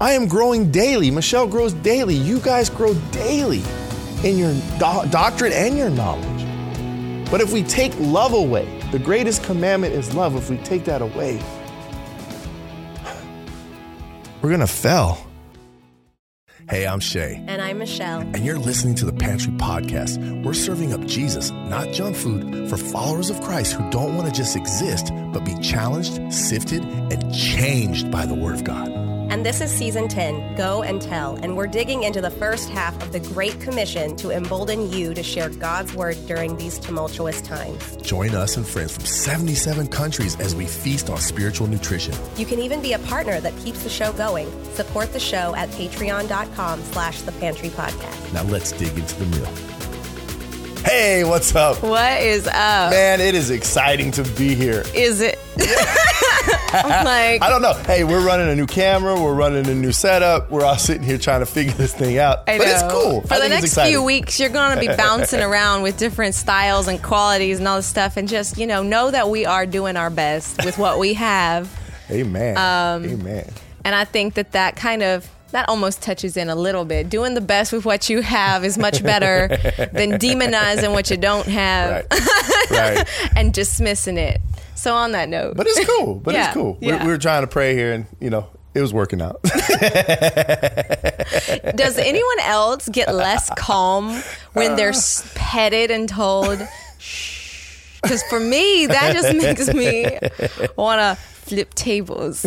I am growing daily. Michelle grows daily. You guys grow daily in your do- doctrine and your knowledge. But if we take love away, the greatest commandment is love. If we take that away, we're going to fail. Hey, I'm Shay. And I'm Michelle. And you're listening to the Pantry Podcast. We're serving up Jesus, not junk food, for followers of Christ who don't want to just exist, but be challenged, sifted, and changed by the Word of God. And this is season 10, Go and Tell. And we're digging into the first half of the Great Commission to embolden you to share God's word during these tumultuous times. Join us and friends from 77 countries as we feast on spiritual nutrition. You can even be a partner that keeps the show going. Support the show at patreon.com slash the pantry podcast. Now let's dig into the meal. Hey, what's up? What is up? Man, it is exciting to be here. Is it? I'm like, I don't know. Hey, we're running a new camera. We're running a new setup. We're all sitting here trying to figure this thing out. I but know. it's cool. For I the next few weeks, you're going to be bouncing around with different styles and qualities and all this stuff, and just you know, know that we are doing our best with what we have. Amen. Um, Amen. And I think that that kind of that almost touches in a little bit. Doing the best with what you have is much better than demonizing what you don't have Right. right. and dismissing it. So on that note, But it's cool. But Yeah, it's cool. We, yeah. we were trying to pray here, and you know, it was working out. Does anyone else get less calm when they're uh. petted and told, shh? Because for me, that just makes me want to flip tables.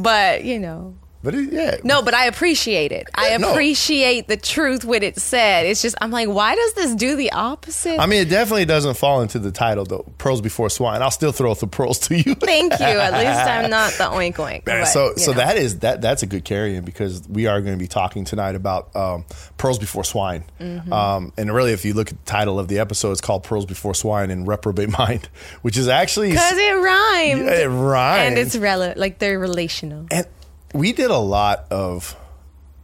But, you know. But it, yeah. No, but I appreciate it. I Yeah, no. appreciate the truth when it's said. It's just, I'm like, why does this do the opposite? I mean, it definitely doesn't fall into the title though. Pearls before swine. I'll still throw the pearls to you. Thank you. At least I'm not the oink oink. But, so so know. that is that that's a good carry-in because we are going to be talking tonight about um, pearls before swine. Mm-hmm. Um, and really, if you look at the title of the episode, it's called "Pearls Before Swine" and reprobate mind, which is actually Because it rhymes. Yeah, it rhymes. And it's rel- like they're relational. and we did a lot of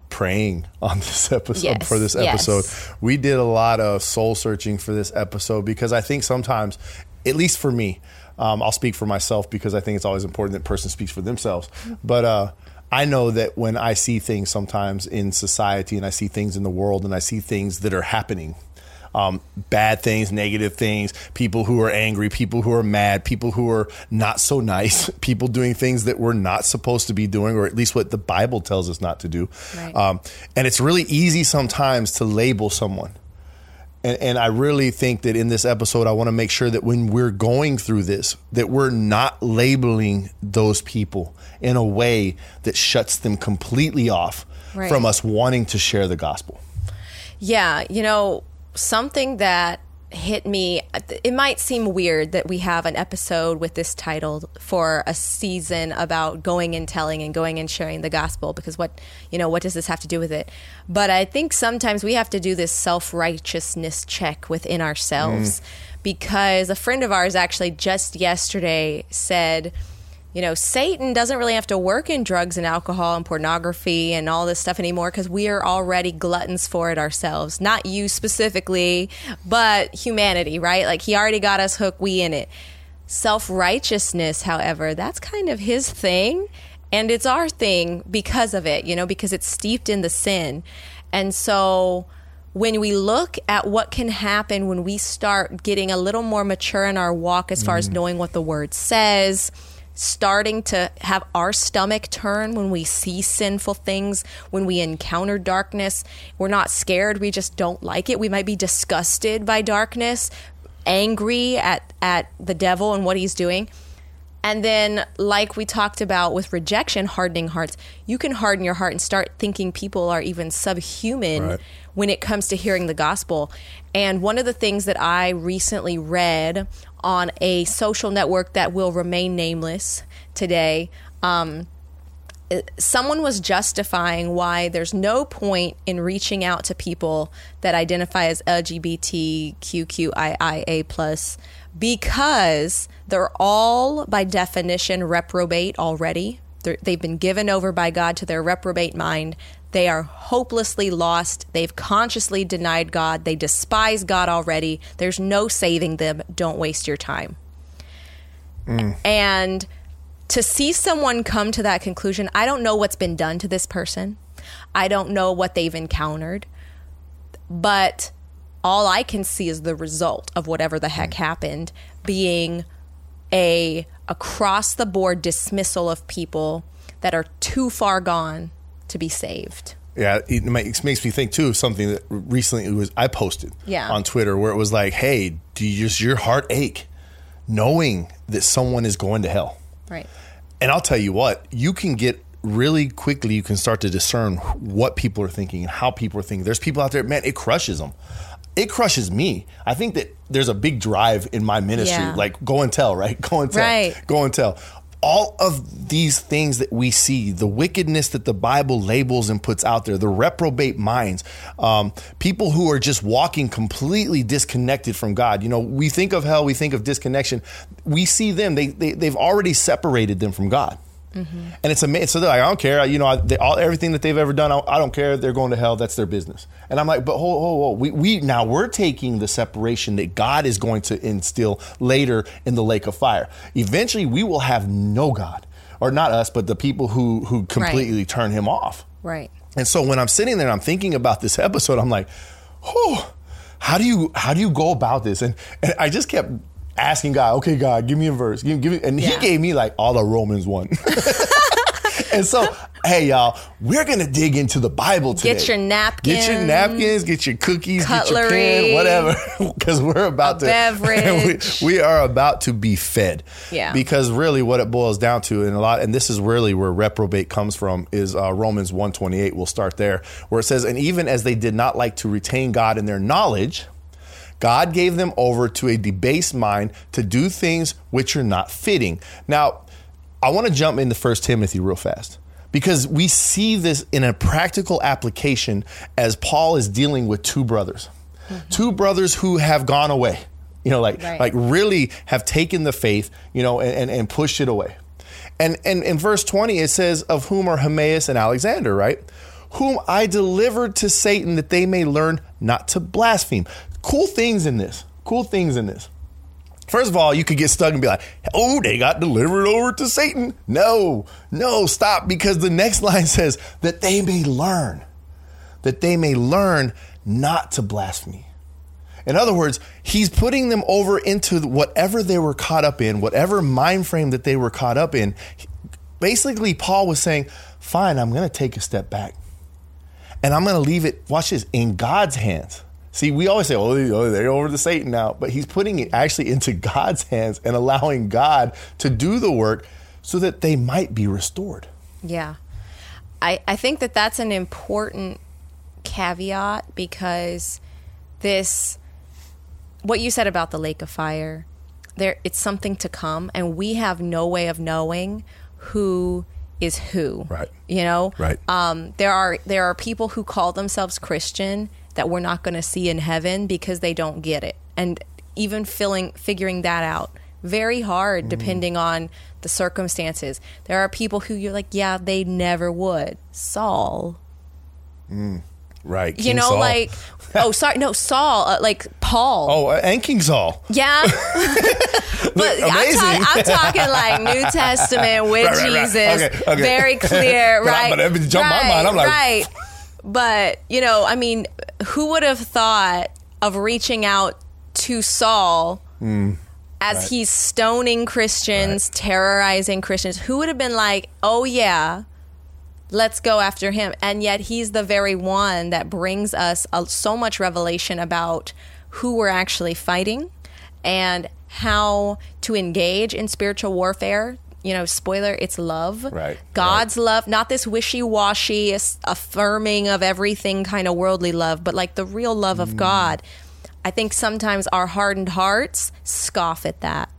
praying on this episode Yes, for this yes. episode. We did a lot of soul searching for this episode because I think sometimes, at least for me, um, I'll speak for myself because I think it's always important that a person speaks for themselves. But uh, I know that when I see things sometimes in society and I see things in the world and I see things that are happening, um, bad things, negative things, people who are angry, people who are mad, people who are not so nice, people doing things that we're not supposed to be doing, or at least what the Bible tells us not to do. Right. Um, and it's really easy sometimes to label someone. And, and I really think that in this episode, I want to make sure that when we're going through this, that we're not labeling those people in a way that shuts them completely off Right. from us wanting to share the gospel. Yeah, you know, something that hit me, it might seem weird that we have an episode with this title for a season about going and telling and going and sharing the gospel because what, you know, what does this have to do with it? But I think sometimes we have to do this self righteousness check within ourselves mm. because a friend of ours actually just yesterday said, you know, Satan doesn't really have to work in drugs and alcohol and pornography and all this stuff anymore because we are already gluttons for it ourselves. Not you specifically, but humanity, right? Like he already got us hooked, we in it. Self righteousness, however, that's kind of his thing. And it's our thing because of it, you know, because it's steeped in the sin. And so when we look at what can happen when we start getting a little more mature in our walk as far as mm. knowing what the word says, starting to have our stomach turn when we see sinful things, when we encounter darkness. We're not scared, we just don't like it. We might be disgusted by darkness, angry at, at the devil and what he's doing. And then, like we talked about with rejection, hardening hearts, you can harden your heart and start thinking people are even subhuman Right. when it comes to hearing the gospel. And one of the things that I recently read on a social network that will remain nameless today, um, someone was justifying why there's no point in reaching out to people that identify as LGBTQIA plus because they're all by definition reprobate already. They're, they've been given over by God to their reprobate mind. They are hopelessly lost. They've consciously denied God. They despise God already. There's no saving them. Don't waste your time. And to see someone come to that conclusion, I don't know what's been done to this person. I don't know what they've encountered. But all I can see is the result of whatever the heck happened being a across the board dismissal of people that are too far gone to be saved. Yeah, it makes, makes me think too of something that recently was I posted Yeah. on Twitter where it was like, "Hey, do you just your heart ache knowing that someone is going to hell?" Right. And I'll tell you what, you can get really quickly. You can start to discern what people are thinking and how people are thinking. There's people out there, man, it crushes them. It crushes me. I think that there's a big drive in my ministry, Yeah. like go and tell, right? Go and tell, Right. go and tell. All of these things that we see, the wickedness that the Bible labels and puts out there, the reprobate minds, um, people who are just walking completely disconnected from God. You know, we think of hell, we think of disconnection. We see them; they, they they've already separated them from God. And it's amazing. So they're like, I don't care. You know, I, they, all, everything that they've ever done, I, I don't care. They're going to hell. That's their business. And I'm like, but hold, hold, hold. We, we now we're taking the separation that God is going to instill later in the lake of fire. Eventually, we will have no God, or not us, but the people who who completely turn Him off. Right. And so when I'm sitting there and I'm thinking about this episode, I'm like, oh, how do you how do you go about this? And, and I just kept asking God, okay, God, give me a verse. Give, give me, and He gave me like all of Romans one. and so, hey y'all, we're gonna dig into the Bible today. Get your napkins. Get your napkins. Get your cookies. Get your Cutlery. pen. Whatever, because we're about to beverage. we, we are about to be fed. Yeah. Because really, what it boils down to, and a lot, and this is really where reprobate comes from, is uh, Romans one twenty eight. We'll start there, where it says, "And even as they did not like to retain God in their knowledge." God gave them over to a debased mind to do things which are not fitting. Now, I want to jump into First Timothy real fast because we see this in a practical application as Paul is dealing with two brothers, mm-hmm. two brothers who have gone away. You know, like Right. like really have taken the faith, you know, and, and, and pushed it away. And, and in verse 20, it says, Of whom are Hymenaeus and Alexander, right? Whom I delivered to Satan that they may learn not to blaspheme. Cool things in this. Cool things in this. First of all, you could get stuck and be like, oh, they got delivered over to Satan. No, no, stop, because the next line says that they may learn, that they may learn not to blaspheme. In other words, he's putting them over into whatever they were caught up in, whatever mind frame that they were caught up in. Basically, Paul was saying, fine, I'm going to take a step back and I'm going to leave it, watch this, in God's hands. See, we always say, oh, oh, they're over to Satan now, but he's putting it actually into God's hands and allowing God to do the work so that they might be restored. Yeah. I, I think that that's an important caveat because this, what you said about the lake of fire, there it's something to come, and we have no way of knowing who is who. Right. You know. Right. Um, there are there are people who call themselves Christian that we're not going to see in heaven because they don't get it, and even filling figuring that out very hard mm. depending on the circumstances. There are people who you're like, yeah, they never would. Saul, mm. Right. you know, Saul. like, oh, sorry, no, Saul, uh, like Paul. Oh, uh, and King Saul. Yeah. but I'm, I'm talking like New Testament with Right, right, right. Jesus. Okay, okay. Very clear, right? but it jumped my mind, I'm like- right. But, you know, I mean, who would have thought of reaching out to Saul Hmm. as he's stoning Christians, terrorizing Christians? Who would have been like, oh, yeah, let's go after him. And yet he's the very one that brings us a, so much revelation about who we're actually fighting and how to engage in spiritual warfare. You know, spoiler, it's love. Right, God's love, not this wishy washy, affirming of everything kind of worldly love, but like the real love Mm. of God. I think sometimes our hardened hearts scoff at that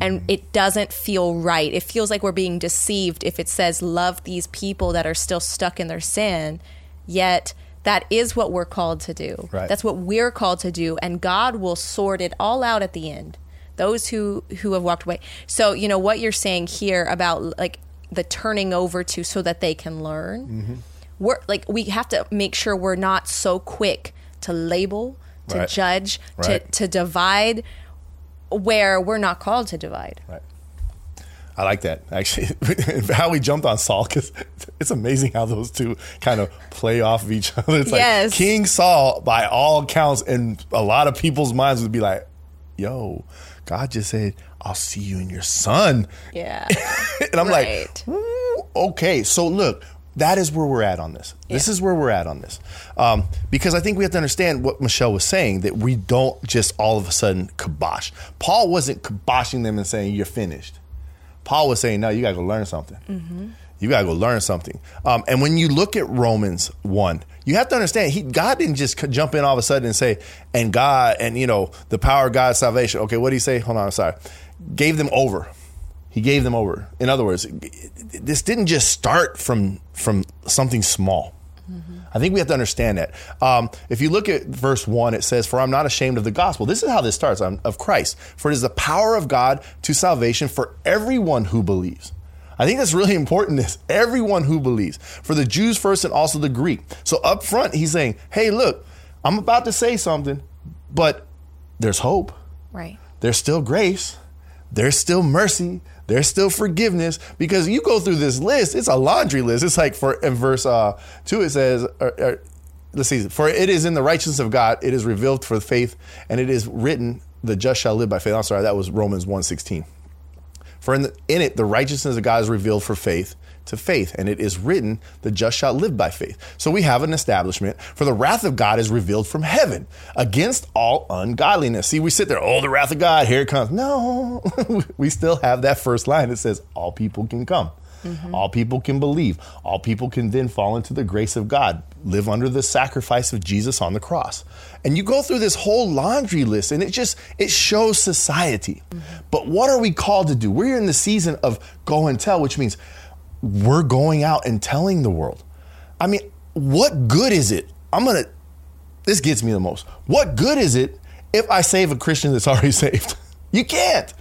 and it doesn't feel right. It feels like we're being deceived if it says love these people that are still stuck in their sin, yet that is what we're called to do. Right. That's what we're called to do and God will sort it all out at the end. Those who who have walked away. So, you know what you're saying here about like the turning over to so that they can learn. Mm-hmm. We're like we have to make sure we're not so quick to label, to Right. judge, Right. to to divide where we're not called to divide. Right. I like that actually. how we jumped on Saul because it's amazing how those two kind of play off of each other. It's like King Saul, by all accounts, in a lot of people's minds would be like, "Yo, God just said, I'll see you in your son," Yeah. and I'm Right. like, okay. So look, that is where we're at on this. This is where we're at on this. Um, because I think we have to understand what Michelle was saying that we don't just all of a sudden kibosh. Paul wasn't kiboshing them and saying, you're finished. Paul was saying, no, you got to go learn something. You got to go learn something. Um, and when you look at Romans 1, you have to understand, he, God didn't just jump in all of a sudden and say, and God, and you know, the power of God's salvation. Okay, what did he say? Hold on, I'm sorry. Gave them over. He gave them over. In other words, this didn't just start from from something small. I think we have to understand that. Um, if you look at verse one, it says, "For I'm not ashamed of the gospel." This is how this starts um, of Christ. For it is the power of God to salvation for everyone who believes. I think that's really important. This everyone who believes, for the Jews first and also the Greek. So up front, he's saying, "Hey, look, I'm about to say something, but there's hope." Right. there's still grace, there's still mercy, there's still forgiveness. Because you go through this list, it's a laundry list. It's like for in verse uh, two, it says, uh, uh, let's see, for it is in the righteousness of God, it is revealed for faith, and it is written, the just shall live by faith. I'm sorry, that was Romans 1.16. For in, the, in it, the righteousness of God is revealed for faith to faith, and it is written, the just shall live by faith. So we have an establishment, for the wrath of God is revealed from heaven against all ungodliness. See, we sit there, oh, the wrath of God, here it comes. No, we still have that first line that says, all people can come. Mm-hmm. All people can believe. All people can then fall into the grace of God, live under the sacrifice of Jesus on the cross. And you go through this whole laundry list and it just it shows society. Mm-hmm. But what are we called to do? We're in the season of go and tell, which means we're going out and telling the world. I mean, what good is it? I'm going to this gets me the most. What good is it if I save a Christian that's already saved? You can't.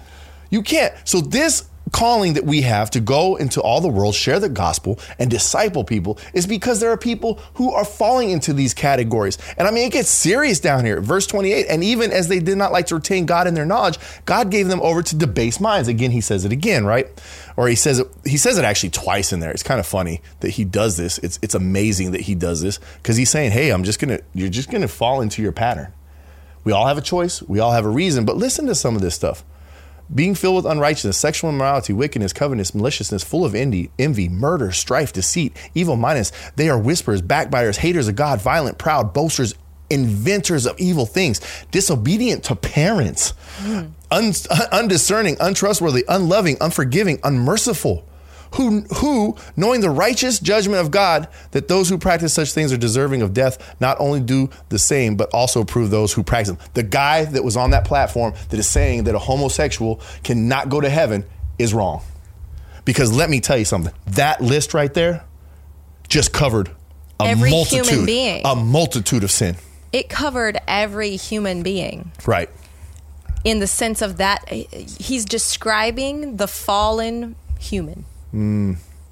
You can't. So this calling that we have to go into all the world, share the gospel, and disciple people is because there are people who are falling into these categories. And I mean, it gets serious down here. Verse 28 And even as they did not like to retain God in their knowledge, God gave them over to debased minds. Again, he says it again, right? Or he says it, he says it actually twice in there. It's kind of funny that he does this. It's, it's amazing that he does this because he's saying, hey, I'm just going to, you're just going to fall into your pattern. We all have a choice. We all have a reason. But listen to some of this stuff being filled with unrighteousness, sexual immorality, wickedness, covetousness, maliciousness, full of envy, envy, murder, strife, deceit, evil mindedness. They are whisperers, backbiters, haters of God, violent, proud, boasters, inventors of evil things, disobedient to parents, hmm. un- undiscerning, untrustworthy, unloving, unforgiving, unmerciful. Who, who, knowing the righteous judgment of God, that those who practice such things are deserving of death, not only do the same, but also approve those who practice them. The guy that was on that platform that is saying that a homosexual cannot go to heaven is wrong. Because let me tell you something that list right there just covered a Every human multitude, a multitude of sin. It covered every human being Right. in the sense of that he's describing the fallen human,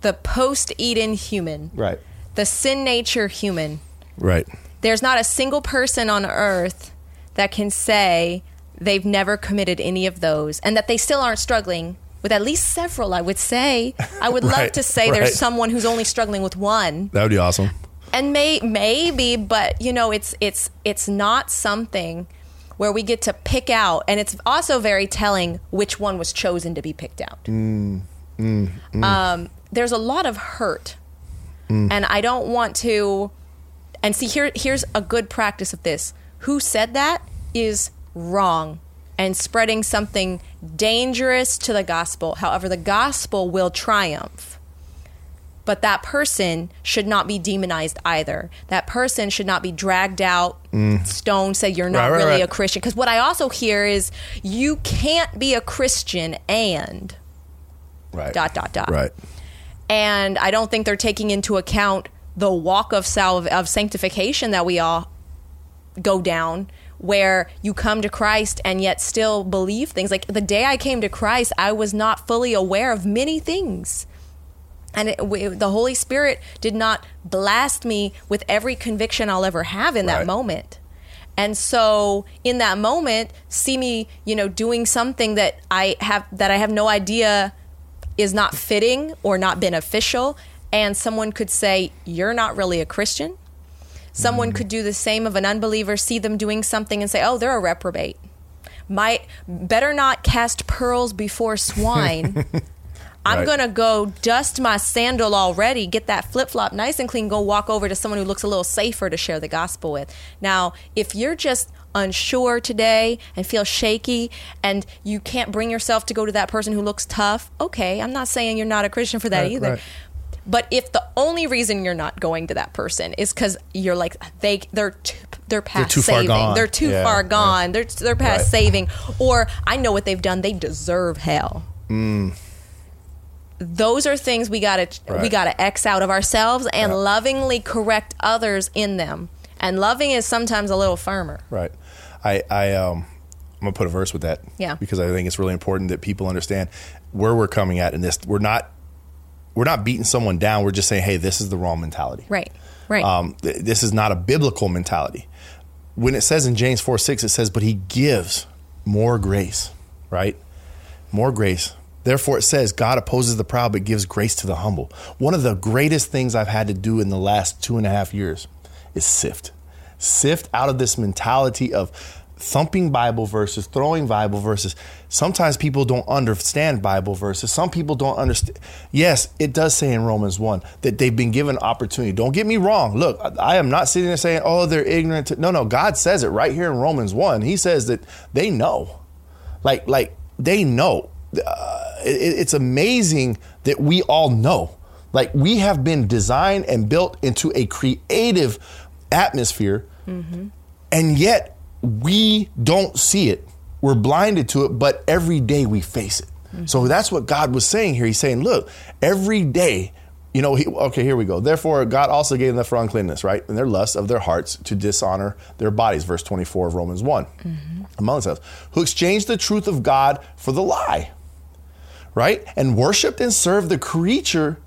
the post Eden human, Right. the sin nature human. Right. There's not a single person on earth that can say they've never committed any of those and that they still aren't struggling with at least several, I would say. I would love to say right. there's someone who's only struggling with one. That would be awesome. and may maybe but you know it's it's it's not something where we get to pick out and it's also very telling which one was chosen to be picked out mm. Mm, mm. Um, there's a lot of hurt. Mm. And i don't want to and see here here's a good practice of this. Who said that is wrong and spreading something dangerous to the gospel. However the gospel will triumph. But that person should not be demonized either. That person should not be dragged out, stoned, say you're not Right, right, really right. a Christian. Because what I also hear is you can't be a Christian and Right. dot dot dot. Right. And I don't think they're taking into account the walk of salve of sanctification that we all go down where you come to Christ and yet still believe things. Like the day I came to Christ, I was not fully aware of many things. And it, the Holy Spirit did not blast me with every conviction I'll ever have in that moment. And so in that moment, see me, you know, doing something that I have that I have no idea is not fitting or not beneficial. And someone could say, You're not really a Christian. Someone Mm. could do the same of an unbeliever, see them doing something and say, Oh, they're a reprobate. Might better not cast pearls before swine. I'm Right. gonna go dust my sandal already, get that flip flop nice and clean, go walk over to someone who looks a little safer to share the gospel with. Now, if you're just unsure today and feel shaky and you can't bring yourself to go to that person who looks tough, okay, I'm not saying you're not a Christian for that Right, either. right. But if the only reason you're not going to that person is because you're like they they're too, they're past far saving, they're too Yeah, far yeah. gone, they're they're past Right. saving, or I know what they've done, they deserve hell mm. those are things we gotta we gotta x out of ourselves and Yeah. lovingly correct others in them and loving is sometimes a little firmer Right. I, I um I'm gonna put a verse with that. Yeah. Because I think it's really important that people understand where we're coming at in this. We're not we're not beating someone down. We're just saying, hey, this is the wrong mentality. right right Um, th- this is not a biblical mentality. When it says in James 4 6, it says, but he gives more grace, right? More grace. Therefore, it says, God opposes the proud, but gives grace to the humble. One of the greatest things I've had to do in the last two and a half years is sift. Sift out of this mentality of thumping Bible verses, throwing Bible verses. Sometimes people don't understand Bible verses. Some people don't understand. Yes, it does say in Romans 1 that they've been given opportunity. Don't get me wrong. Look, I am not sitting there saying, oh, they're ignorant. No, no, God says it right here in Romans 1. He says that they know. Like, like they know. Uh, it, it's amazing that we all know. Like we have been designed and built into a creative atmosphere, mm-hmm. and yet we don't see it. We're blinded to it, but every day we face it. Mm-hmm. So that's what God was saying here. He's saying, look, every day, you know, he, okay, here we go. Therefore, God also gave them for uncleanness, right? And their lust of their hearts to dishonor their bodies, verse 24 of Romans one mm-hmm. among themselves, who exchanged the truth of God for the lie, right? And worshiped and served the creature,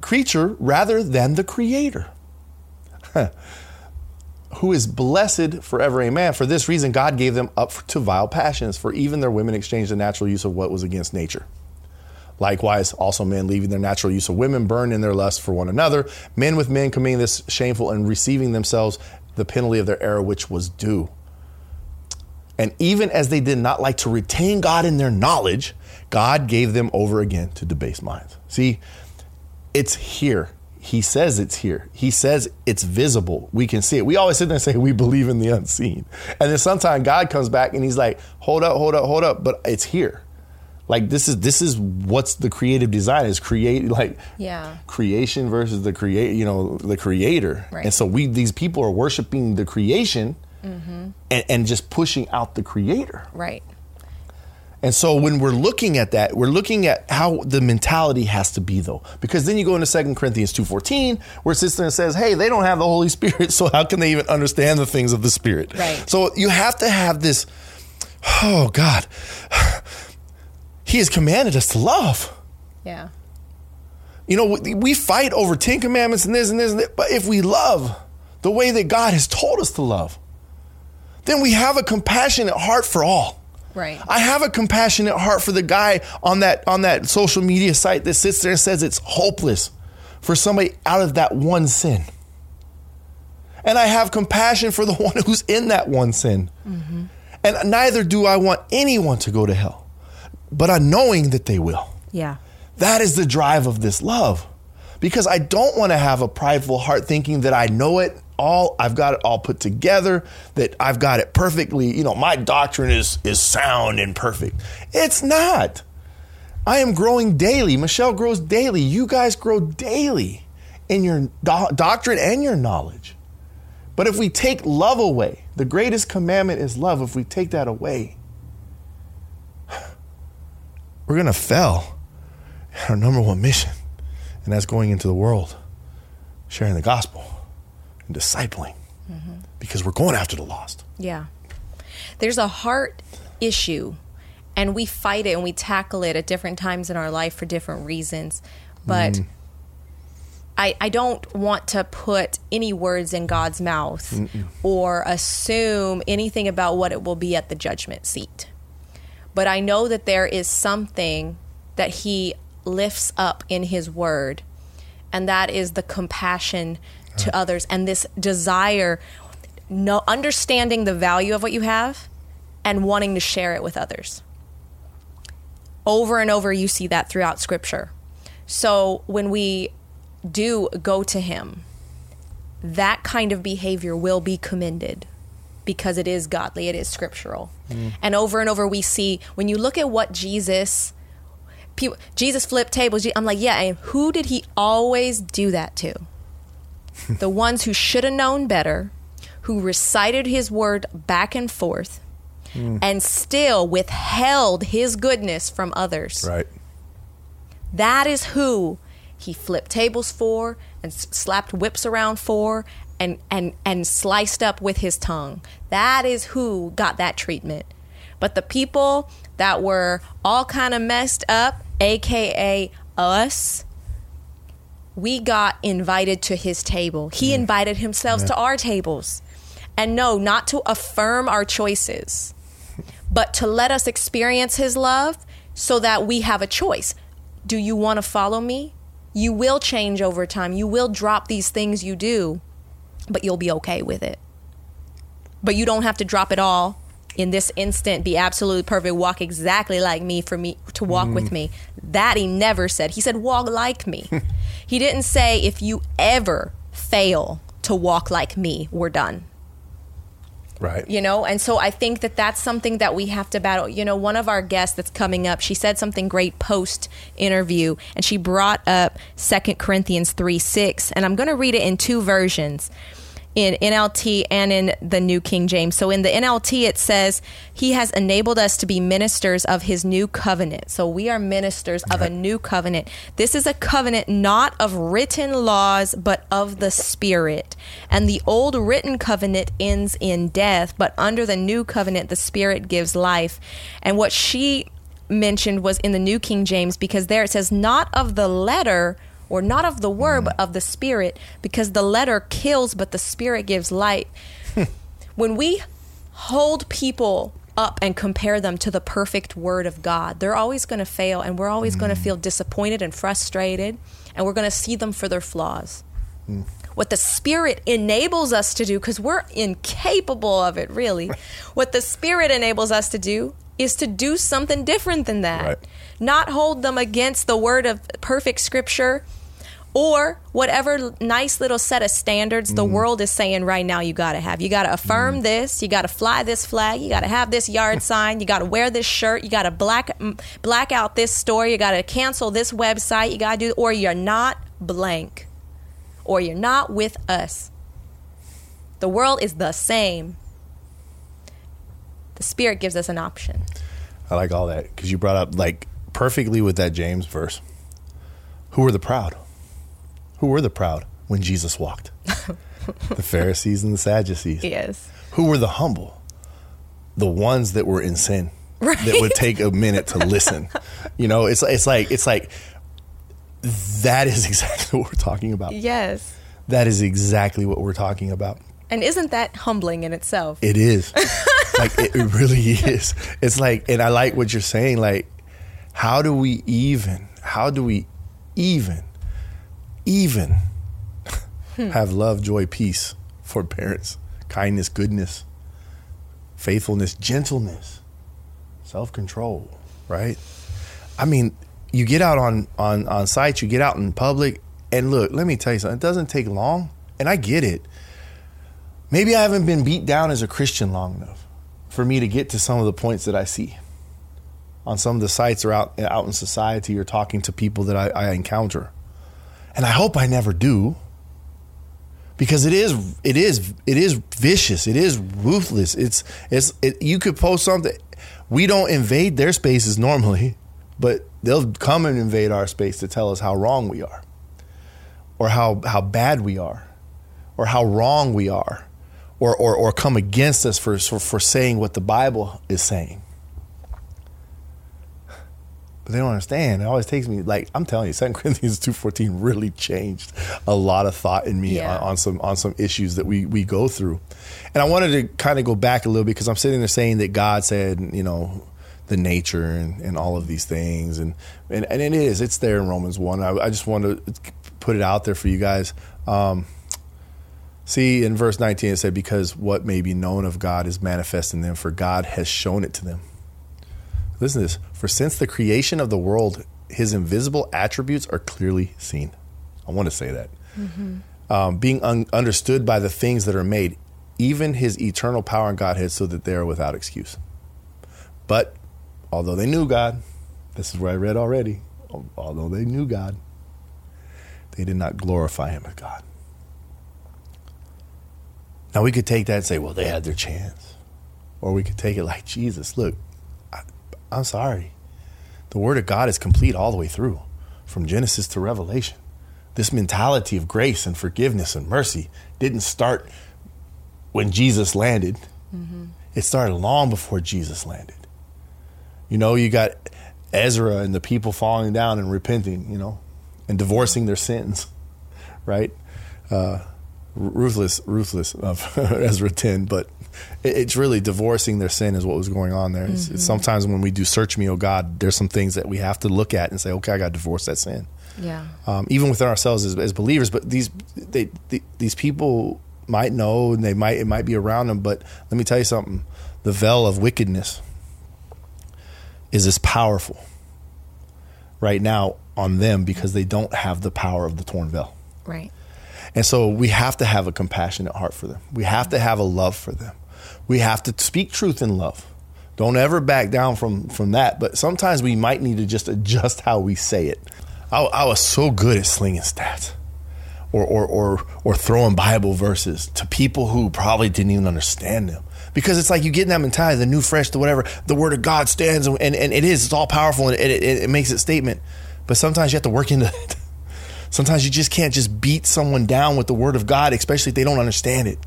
creature rather than the creator. Who is blessed forever, amen. For this reason, God gave them up to vile passions, for even their women exchanged the natural use of what was against nature. Likewise, also men leaving their natural use of women burn in their lust for one another, men with men committing this shameful and receiving themselves the penalty of their error which was due. And even as they did not like to retain God in their knowledge, God gave them over again to debased minds. See, it's here. He says it's here. He says it's visible. We can see it. We always sit there and say we believe in the unseen. And then sometimes God comes back and he's like, hold up, hold up, hold up, but it's here. Like this is this is what's the creative design is create like Yeah. creation versus the create you know the creator Right. and so we these people are worshiping the creation mm-hmm. and, and just pushing out the creator right and so when we're looking at that, we're looking at how the mentality has to be though. Because then you go into 2 Corinthians 2.14 where it sits there and says, hey, they don't have the Holy Spirit, so how can they even understand the things of the Spirit? Right. So you have to have this, oh God, He has commanded us to love. yeah You know, we, fight over 10 commandments and this and this and that, but if we love the way that God has told us to love, then we have a compassionate heart for all. Right I have a compassionate heart for the guy on that on that social media site that sits there and says it's hopeless for somebody out of that one sin. And I have compassion for the one who's in that one sin. Mm-hmm. And neither do I want anyone to go to hell, but I'm knowing that they will. yeah That is the drive of this love. Because I don't want to have a prideful heart thinking that I know it all, I've got it all put together, that I've got it perfectly, you know, my doctrine is is sound and perfect. It's not. I am growing daily. Michelle grows daily. You guys grow daily in your do- doctrine and your knowledge. But if we take love away, the greatest commandment is love. If we take that away, we're going to fail our number one mission, and that's going into the world, sharing the gospel and discipling, because we're going after the lost. Yeah. There's a heart issue, and we fight it and we tackle it at different times in our life for different reasons. But mm. I, I don't want to put any words in God's mouth or assume anything about what it will be at the judgment seat. But I know that there is something that He lifts up in his word, and that is the compassion to uh-huh. others and this desire, no understanding the value of what you have and wanting to share it with others. Over and over, you see that throughout Scripture. So when we do go to Him, that kind of behavior will be commended because it is godly, it is scriptural. Mm. And over and over, we see when you look at what Jesus. People, Jesus flipped tables. I'm like, yeah, and who did he always do that to? the ones who should have known better, who recited his word back and forth, hmm. and still withheld his goodness from others. Right. That is who he flipped tables for and slapped whips around for and, and, and sliced up with his tongue. That is who got that treatment. But the people that were all kind of messed up, aka us, we got invited to his table. He invited himself to our tables. And no, not to affirm our choices, but to let us experience his love so that we have a choice. Do you want to follow me? You will change over time. You will drop these things you do, but you'll be okay with it. But you don't have to drop it all in this instant, be absolutely perfect, walk exactly like me for me to walk with mm. me. That he never said. He said, walk like me. he didn't say, if you ever fail to walk like me, we're done Right. you know and so i think that that's something that we have to battle you know one of our guests that's coming up she said something great post interview and she brought up Second corinthians 3 6 and i'm going to read it in two versions in NLT and in the New King James. So in the NLT, it says, He has enabled us to be ministers of His new covenant. So we are ministers of a new covenant. This is a covenant not of written laws, but of the Spirit. And the old written covenant ends in death, but under the new covenant, the Spirit gives life. And what she mentioned was in the New King James, because there it says, Not of the letter or not of the word, mm. but of the spirit, because the letter kills, but the spirit gives light. Hmm. when we hold people up and compare them to the perfect word of God, they're always going to fail, and we're always going to mm. feel disappointed and frustrated, and we're going to see them for their flaws. Hmm. What the Spirit enables us to do, because we're incapable of it, really. what the Spirit enables us to do is to do something different than that. Right. Not hold them against the word of perfect Scripture or whatever nice little set of standards the world is saying right now you got to have. You got to affirm this, you got to fly this flag, you got to have this yard sign, you got to wear this shirt, you got to black mm, black out this store, you got to cancel this website, you got to do or you're not blank. Or you're not with us. The world is the same. The spirit gives us an option. I like all that because you brought up like perfectly with that James verse. Who are the proud? Who were the proud when Jesus walked? the Pharisees and the Sadducees. Yes. Who were the humble? The ones that were in sin. That would take a minute to listen. You know, it's it's like it's like that is exactly what we're talking about. Yes. That is exactly what we're talking about. And isn't that humbling in itself? It is. like it, it really is. It's like and I like what you're saying like how do we even how do we even even hmm. have love, joy, peace, for parents, kindness, goodness, faithfulness, gentleness, self-control, right? I mean, you get out on on on sites, you get out in public, and look, let me tell you something. It doesn't take long, and I get it. Maybe I haven't been beat down as a Christian long enough for me to get to some of the points that I see on some of the sites or out out in society or talking to people that I, I encounter. And I hope I never do. Because it is it is it is vicious. It is ruthless. It's it's it, you could post something. We don't invade their spaces normally, but they'll come and invade our space to tell us how wrong we are, or how how bad we are, or how wrong we are, or or, or come against us for, for for saying what the Bible is saying. But they don't understand. It always takes me like I'm telling you, Second Corinthians two fourteen really changed a lot of thought in me Yeah. on, on some on some issues that we we go through. And I wanted to kind of go back a little because I'm sitting there saying that God said, you know, the nature and, and all of these things. And, and, and it is, it's there in Romans 1. I, I just want to put it out there for you guys. Um, see, in verse 19, it said, Because what may be known of God is manifest in them, for God has shown it to them. Listen to this. For since the creation of the world, his invisible attributes are clearly seen. I want to say that. Mm-hmm. Um, being un- understood by the things that are made, even his eternal power and Godhead, so that they are without excuse. But although they knew God, this is where I read already, although they knew God, they did not glorify him as God. Now we could take that and say, well, they had their chance. Or we could take it like Jesus, look, I'm sorry. The word of God is complete all the way through, from Genesis to Revelation. This mentality of grace and forgiveness and mercy didn't start when Jesus landed. Mm-hmm. It started long before Jesus landed. You know, you got Ezra and the people falling down and repenting, you know, and divorcing their sins, right? Uh, ruthless, ruthless of Ezra 10, but it's really divorcing their sin is what was going on there. Mm-hmm. Sometimes when we do search me, oh God, there's some things that we have to look at and say, okay, I got to divorce that sin. Yeah. Um, even within ourselves as, as, believers, but these they, they, these people might know and they might it might be around them, but let me tell you something: the veil of wickedness is as powerful right now on them because they don't have the power of the torn veil. Right. And so we have to have a compassionate heart for them. We have to have a love for them. We have to speak truth in love. Don't ever back down from from that. But sometimes we might need to just adjust how we say it. I, I was so good at slinging stats, or, or or or throwing Bible verses to people who probably didn't even understand them. Because it's like you get in that mentality, the new fresh, the whatever, the word of God stands, and, and, and it is, it's all powerful, and it, it, it makes it statement. But sometimes you have to work into it. Sometimes you just can't just beat someone down with the word of God, especially if they don't understand it.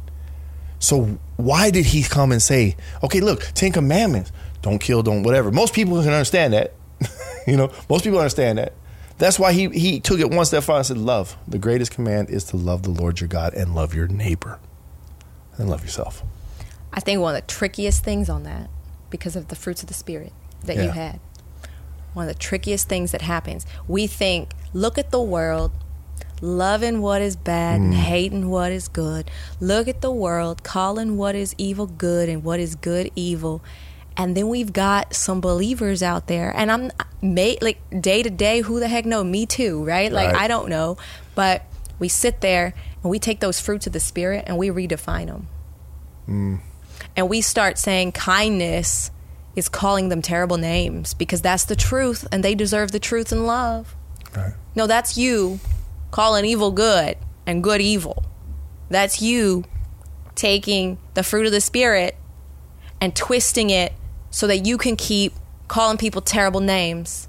So why did he come and say, okay, look, Ten Commandments, don't kill, don't whatever. Most people can understand that. you know, most people understand that. That's why he, he took it one step further and said, love. The greatest command is to love the Lord your God and love your neighbor and love yourself. I think one of the trickiest things on that, because of the fruits of the Spirit that yeah. you had, one of the trickiest things that happens, we think, look at the world, loving what is bad mm. and hating what is good. Look at the world, calling what is evil good and what is good evil. And then we've got some believers out there, and I'm may, like day to day, who the heck know? Me too, right? Like right. I don't know, but we sit there and we take those fruits of the spirit and we redefine them, mm. and we start saying kindness is calling them terrible names because that's the truth, and they deserve the truth and love. Right. No, that's you calling evil good and good evil. That's you taking the fruit of the spirit and twisting it so that you can keep calling people terrible names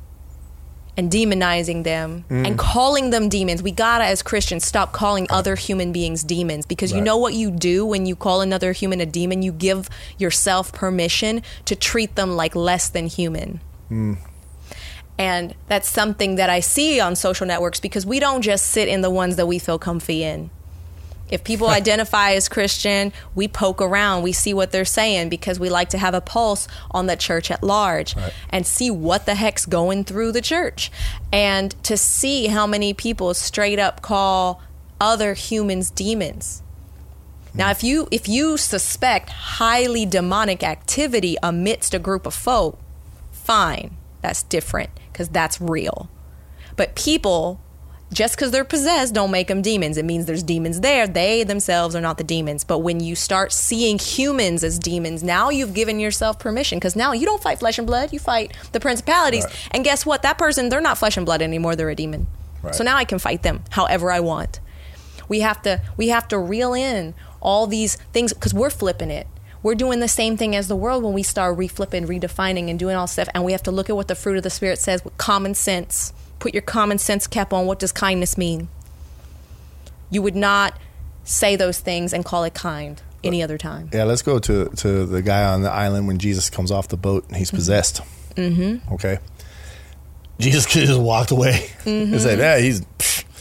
and demonizing them mm. and calling them demons. We gotta, as Christians, stop calling other human beings demons because right. you know what you do when you call another human a demon? You give yourself permission to treat them like less than human. Mm. And that's something that I see on social networks because we don't just sit in the ones that we feel comfy in. If people identify as Christian, we poke around, we see what they're saying because we like to have a pulse on the church at large right. and see what the heck's going through the church. And to see how many people straight up call other humans demons. Now, if you if you suspect highly demonic activity amidst a group of folk, fine, that's different because that's real. But people, just because they're possessed, don't make them demons. It means there's demons there. They themselves are not the demons. But when you start seeing humans as demons, now you've given yourself permission because now you don't fight flesh and blood. You fight the principalities. Right. And guess what? That person, they're not flesh and blood anymore. They're a demon. Right. So now I can fight them however I want. We have to we have to reel in all these things because we're flipping it we're doing the same thing as the world when we start reflipping, redefining, and doing all stuff. And we have to look at what the fruit of the Spirit says with common sense. Put your common sense cap on. What does kindness mean? You would not say those things and call it kind any other time. Yeah, let's go to to the guy on the island when Jesus comes off the boat and he's mm-hmm. possessed. Mm-hmm. Okay, Jesus could just walked away mm-hmm. and said, "Yeah, he's."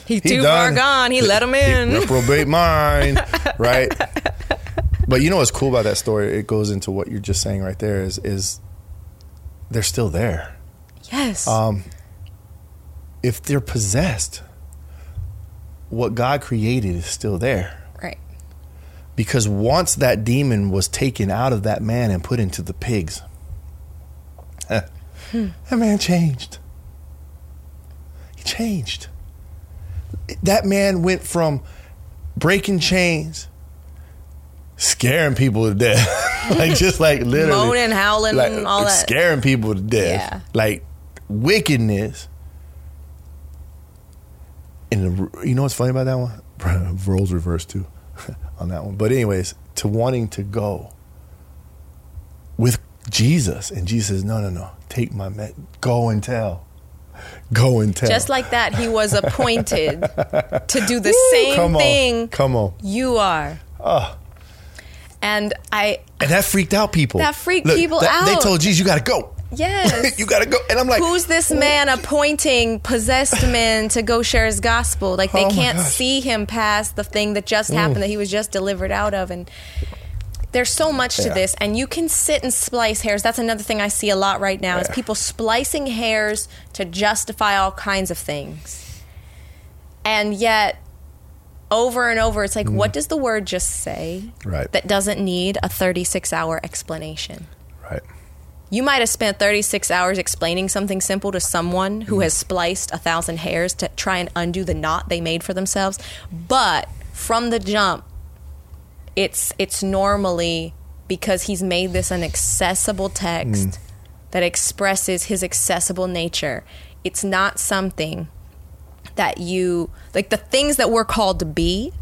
He's he too done. far gone. He let him in. He reprobate mind, right? But you know what's cool about that story? It goes into what you're just saying right there. Is is they're still there. Yes. Um, if they're possessed, what God created is still there. right. Because once that demon was taken out of that man and put into the pigs, hmm. that man changed. He changed. That man went from breaking chains, scaring people to death, like just like literally Moaning, howling, like, all that. scaring people to death, Yeah. like wickedness. And the, you know what's funny about that one? Roles reversed too on that one. But anyways, to wanting to go with Jesus, and Jesus says, "No, no, no, take my met, go and tell, go and tell." Just like that, he was appointed to do the Woo, same come on, thing Come on, you are. Ah. And I, and that freaked out people. That freaked people They out. They told Jesus, "You got to go. Yes. you got to go." And I'm like, Who's this man appointing possessed men to go share his gospel? Like they Oh can't. Mm. see him past the thing that just happened that he was just delivered out of. And there's so much to Yeah. this. And you can sit and splice hairs. That's another thing I see a lot right now is people splicing hairs to justify all kinds of things. And yet over and over it's like what does the word just say Mm. Right. that doesn't need a 36 hour explanation? Right. You might have spent 36 hours explaining something simple to someone who has spliced a thousand hairs to try and undo the knot they made for themselves. But from the jump, it's it's normally because he's made this an accessible text Mm. that expresses his accessible nature. It's not something that you like the things that we're called to be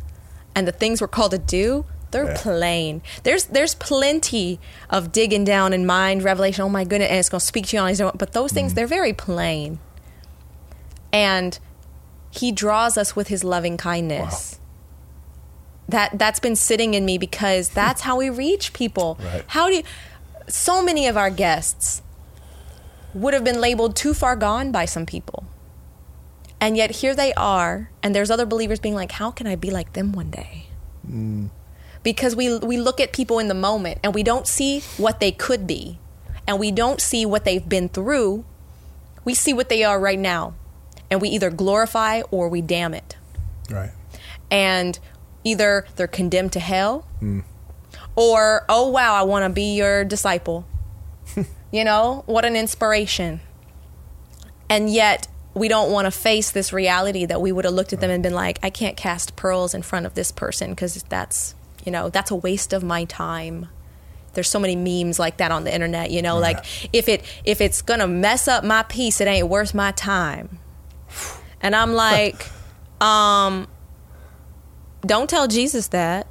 and the things we're called to do they're Yeah. plain there's there's plenty of digging down in mind revelation oh my goodness and it's going to speak to you on these but those Mm. things they're very plain and he draws us with his loving kindness that that's been sitting in me because that's how we reach people Right. how do you so many of our guests would have been labeled too far gone by some people and yet here they are, and there's other believers being like, "How can I be like them one day?" Because we we look at people in the moment and we don't see what they could be, and we don't see what they've been through. We see what they are right now, and we either glorify or we damn it. Right. And either they're condemned to hell, hmm. or oh wow, I want to be your disciple. you know what an inspiration. And yet we don't want to face this reality that we would have looked at them and been like, I can't cast pearls in front of this person because that's, you know, that's a waste of my time. There's so many memes like that on the internet, you know, like if it if it's gonna mess up my peace, it ain't worth my time. And I'm like, um, don't tell Jesus that.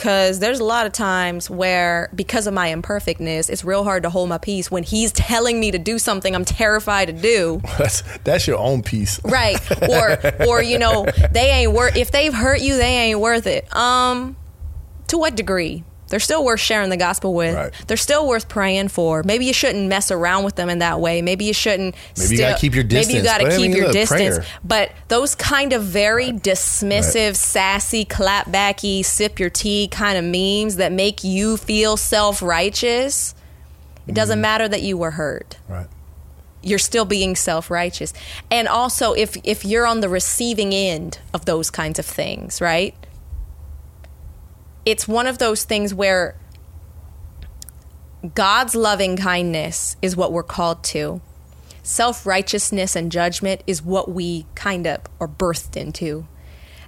Because there's a lot of times where, because of my imperfectness, it's real hard to hold my peace when he's telling me to do something I'm terrified to do. That's that's your own piece. Right. Or or you know, they ain't worth if they've hurt you, they ain't worth it. Um to what degree? They're still worth sharing the gospel with. Right. They're still worth praying for. Maybe you shouldn't mess around with them in that way. Maybe you shouldn't. Maybe you gotta keep your distance. Maybe you got to keep your distance. prayer. But those kind of very dismissive, Right. sassy, clapbacky, sip your tea kind of memes that make you feel self righteous. It doesn't Mm-hmm. matter that you were hurt Right. you're still being self-righteous and also if if you're on the receiving end of those kinds of things right it's one of those things where God's loving kindness is what we're called to self-righteousness and judgment is what we kind of are birthed into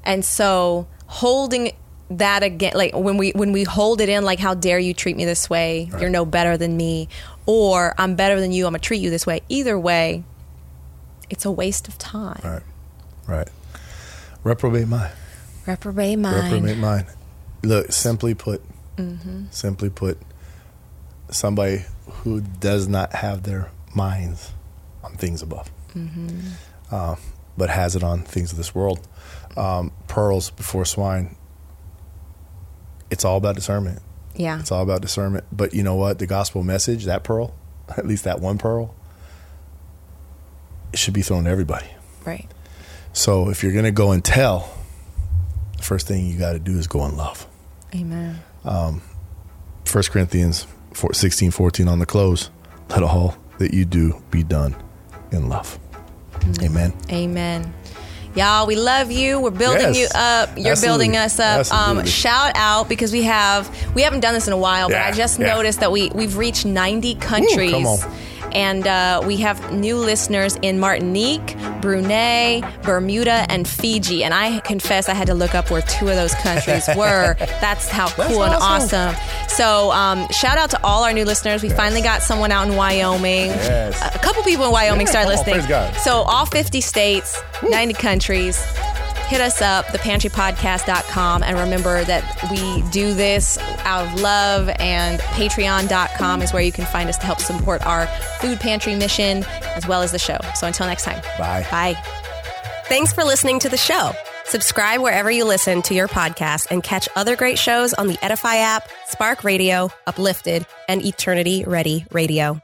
and so holding that again like when we when we hold it in like how dare you treat me this way you're no better than me or i'm better than you i'm gonna treat you this way either way it's a waste of time Right. Right. Reprobate mind. reprobate mind Reprobate mind. Look, simply put, Mm-hmm. simply put, somebody who does not have their minds on things above, Mm-hmm. uh, but has it on things of this world. Um, pearls before swine. It's all about discernment. yeah It's all about discernment. But you know what? The gospel message, that pearl, at least that one pearl, it should be thrown to everybody. right So if you're going to go and tell, the first thing you got to do is go in love. Amen 1 Corinthians 4, 16, 14 on the close. let all that you do be done in love. Amen. Amen. Y'all, we love you. We're building Yes. you up. You're Absolutely. building us up. Um, shout out because we have we haven't done this in a while, but I just yeah. noticed that we we've reached 90 countries. on. And uh, we have new listeners in Martinique, Brunei, Bermuda, and Fiji. And I confess I had to look up where two of those countries were. That's how cool and awesome. awesome. So, um, shout out to all our new listeners. We finally got someone out in Wyoming. Yes. A couple people in Wyoming Yeah, started listening. praise God. So all 50 states, 90 countries. Hit us up, thepantrypodcast.com. And remember that we do this out of love, and patreon.com is where you can find us to help support our food pantry mission as well as the show. So until next time. Bye. Bye. Thanks for listening to the show. Subscribe wherever you listen to your podcast and catch other great shows on the Edify app, Spark Radio, Uplifted, and Eternity Ready Radio.